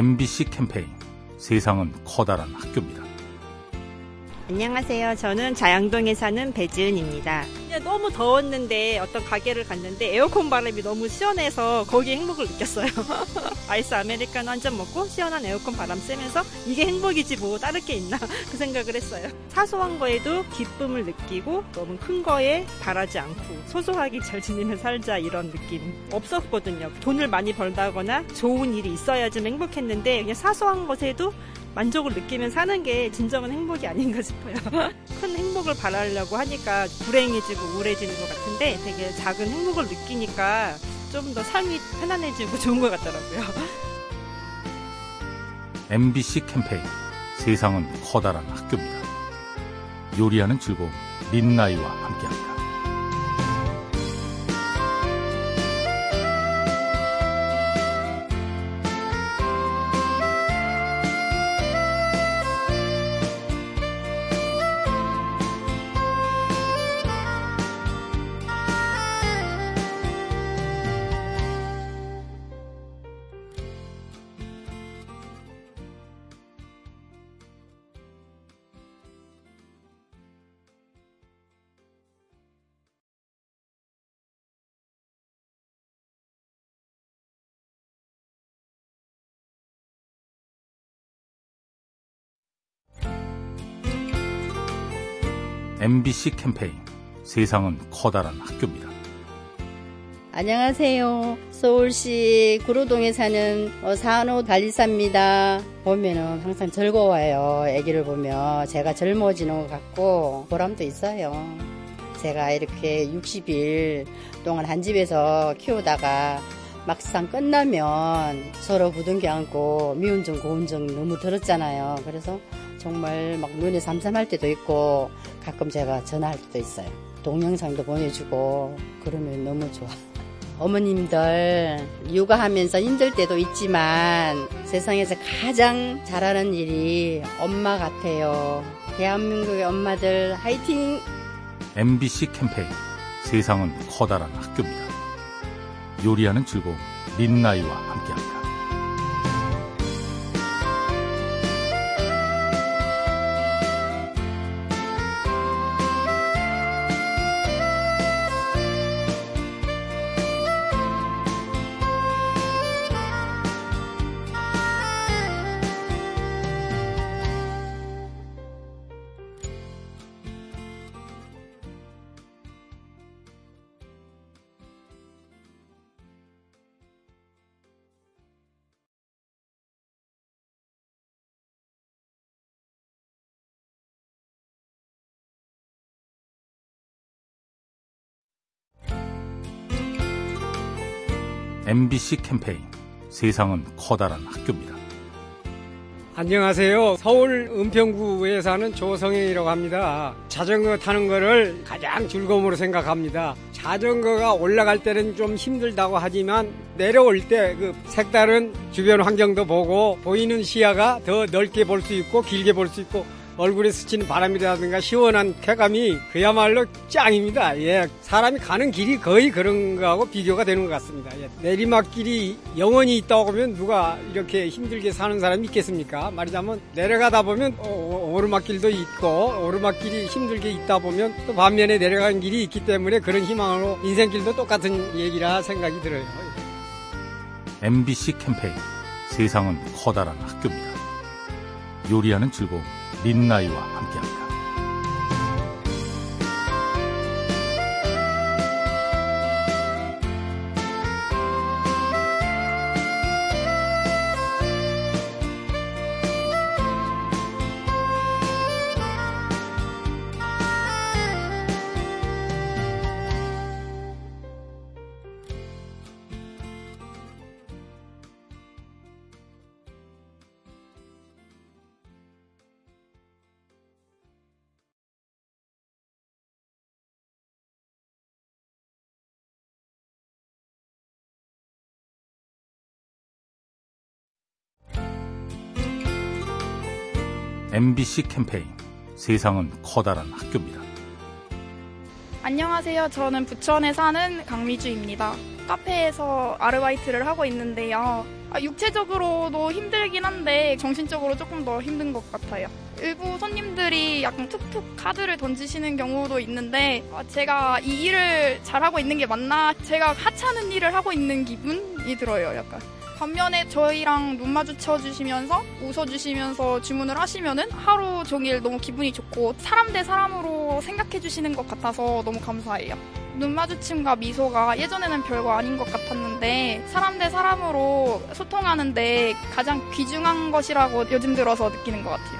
MBC 캠페인 세상은 커다란 학교입니다. 안녕하세요. 저는 자양동에 사는 배지은입니다. 너무 더웠는데 어떤 가게를 갔는데 에어컨 바람이 너무 시원해서 거기에 행복을 느꼈어요. 아이스 아메리카노 한 잔 먹고 시원한 에어컨 바람 쐬면서 이게 행복이지 뭐 다를 게 있나 그 생각을 했어요. 사소한 거에도 기쁨을 느끼고 너무 큰 거에 바라지 않고 소소하게 잘 지내며 살자 이런 느낌 없었거든요. 돈을 많이 벌다거나 좋은 일이 있어야 좀 행복했는데 그냥 사소한 것에도 만족을 느끼면 사는 게 진정한 행복이 아닌가 싶어요. 큰 행복을 바라려고 하니까 불행해지고 우울해지는 것 같은데 되게 작은 행복을 느끼니까 좀 더 삶이 편안해지고 좋은 것 같더라고요. MBC 캠페인 세상은 커다란 학교입니다. 요리하는 즐거움 민나이와 함께합니다. MBC 캠페인 세상은 커다란 학교입니다. 안녕하세요. 서울시 구로동에 사는 사노 달리사입니다. 보면은 항상 즐거워요. 아기를 보면 제가 젊어지는 것 같고 보람도 있어요. 제가 이렇게 60일 동안 한 집에서 키우다가 막상 끝나면 서로 부둥켜 안고 미운 정 고운 정 너무 들었잖아요. 그래서 정말 막 눈에 삼삼할 때도 있고 가끔 제가 전화할 때도 있어요. 동영상도 보내주고 그러면 너무 좋아. 어머님들 육아하면서 힘들 때도 있지만 세상에서 가장 잘하는 일이 엄마 같아요. 대한민국의 엄마들 화이팅! MBC 캠페인 세상은 커다란 학교입니다. 요리하는 즐거움 민나이와 함께합니다. MBC 캠페인 세상은 커다란 학교입니다. 안녕하세요. 서울 은평구에 사는 조성현이라고 합니다. 자전거 타는 거를 가장 즐거움으로 생각합니다. 자전거가 올라갈 때는 좀 힘들다고 하지만 내려올 때 그 색다른 주변 환경도 보고 보이는 시야가 더 넓게 볼 수 있고 길게 볼 수 있고 얼굴에 스치는 바람이라든가 시원한 쾌감이 그야말로 짱입니다. 예. 사람이 가는 길이 거의 그런 거하고 비교가 되는 것 같습니다. 예. 내리막길이 영원히 있다고 보면 누가 이렇게 힘들게 사는 사람이 있겠습니까? 말하자면 내려가다 보면 어, 어, 오르막길도 있고 오르막길이 힘들게 있다 보면 또 반면에 내려가는 길이 있기 때문에 그런 희망으로 인생길도 똑같은 얘기라 생각이 들어요. MBC 캠페인 세상은 커다란 학교입니다. 요리하는 즐거움 민나이와 함께합니다. MBC 캠페인 세상은 커다란 학교입니다. 안녕하세요. 저는 부천에 사는 강미주입니다. 카페에서 아르바이트를 하고 있는데요. 아, 육체적으로도 힘들긴 한데 정신적으로 조금 더 힘든 것 같아요. 일부 손님들이 약간 툭툭 카드를 던지시는 경우도 있는데 아, 제가 이 일을 잘하고 있는 게 맞나? 제가 하찮은 일을 하고 있는 기분이 들어요. 약간. 반면에 저희랑 눈 마주쳐 주시면서 웃어 주시면서 주문을 하시면은 하루 종일 너무 기분이 좋고 사람 대 사람으로 생각해 주시는 것 같아서 너무 감사해요. 눈 마주침과 미소가 예전에는 별거 아닌 것 같았는데 사람 대 사람으로 소통하는데 가장 귀중한 것이라고 요즘 들어서 느끼는 것 같아요.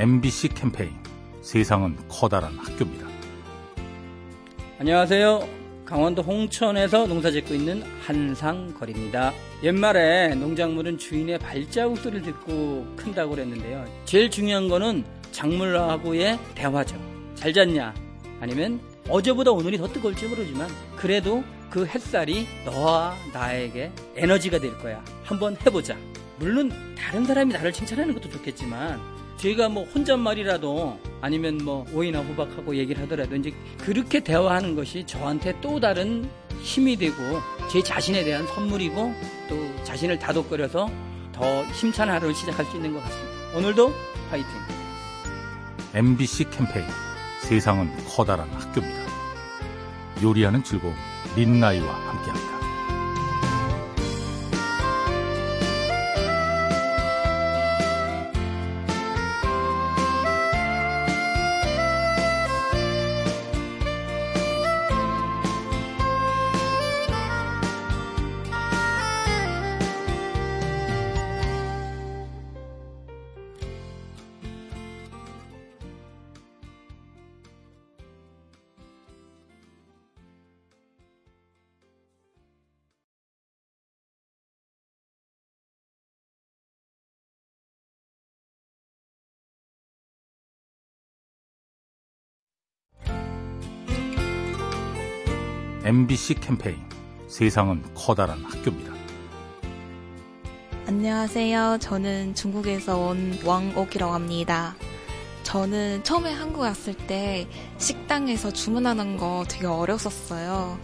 MBC 캠페인 세상은 커다란 학교입니다. 안녕하세요. 강원도 홍천에서 농사 짓고 있는 한상거리입니다. 옛말에 농작물은 주인의 발자국 소리를 듣고 큰다고 그랬는데요. 제일 중요한 거는 작물하고의 대화죠. 잘 잤냐? 아니면 어제보다 오늘이 더 뜨거울지 모르지만 그래도 그 햇살이 너와 나에게 에너지가 될 거야. 한번 해보자. 물론 다른 사람이 나를 칭찬하는 것도 좋겠지만 저희가 뭐 혼잣말이라도 아니면 뭐 오이나 호박하고 얘기를 하더라도 이제 그렇게 대화하는 것이 저한테 또 다른 힘이 되고 제 자신에 대한 선물이고 또 자신을 다독거려서 더 힘찬 하루를 시작할 수 있는 것 같습니다. 오늘도 파이팅! MBC 캠페인 세상은 커다란 학교입니다. 요리하는 즐거움 민나이와 함께합니다. MBC 캠페인 세상은 커다란 학교입니다. 안녕하세요. 저는 중국에서 온 왕옥이라고 합니다. 저는 처음에 한국 왔을 때 식당에서 주문하는 거 되게 어려웠었어요.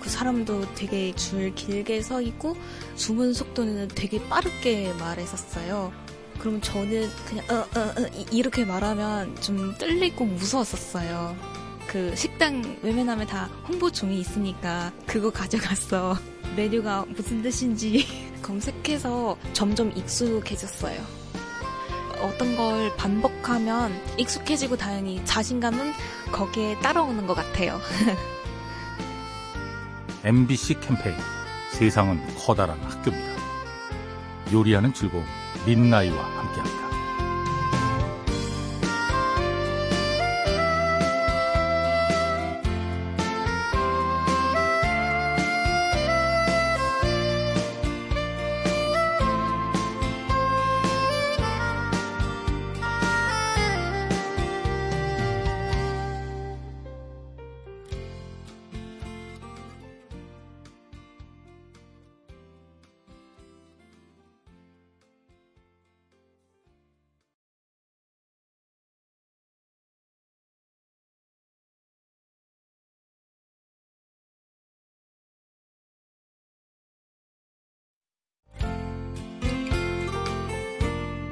그 사람도 되게 줄 길게 서 있고 주문 속도는 되게 빠르게 말했었어요. 그럼 저는 그냥 어, 어, 어, 이렇게 말하면 좀 떨리고 무서웠었어요. 그 식당 외면하면 다 홍보 종이 있으니까 그거 가져갔어. 메뉴가 무슨 뜻인지 검색해서 점점 익숙해졌어요. 어떤 걸 반복하면 익숙해지고 당연히 자신감은 거기에 따라오는 것 같아요. MBC 캠페인 세상은 커다란 학교입니다. 요리하는 즐거움 민나이와 함께합니다.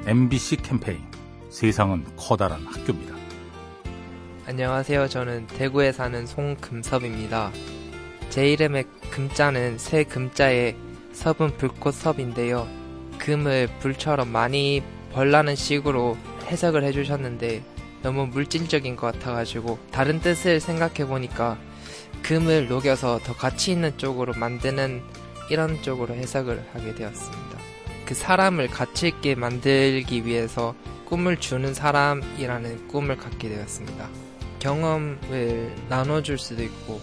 MBC 캠페인 세상은 커다란 학교입니다. 안녕하세요. 저는 대구에 사는 송금섭입니다. 제 이름의 금자는 새 금자에 섭은 불꽃 섭인데요. 금을 불처럼 많이 벌라는 식으로 해석을 해주셨는데 너무 물질적인 것 같아가지고 다른 뜻을 생각해 보니까 금을 녹여서 더 가치 있는 쪽으로 만드는 이런 쪽으로 해석을 하게 되었습니다. 그 사람을 가치 있게 만들기 위해서 꿈을 주는 사람이라는 꿈을 갖게 되었습니다. 경험을 나눠줄 수도 있고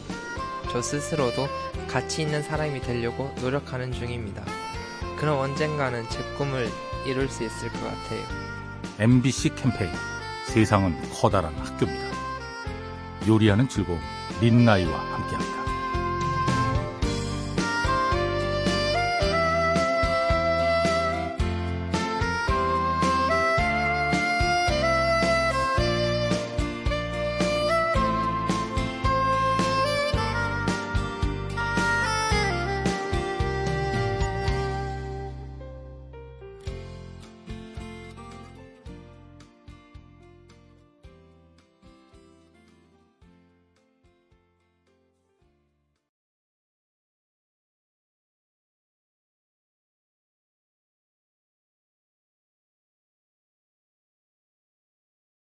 저 스스로도 가치 있는 사람이 되려고 노력하는 중입니다. 그럼 언젠가는 제 꿈을 이룰 수 있을 것 같아요. MBC 캠페인 세상은 커다란 학교입니다. 요리하는 즐거움 민나이와 함께합니다.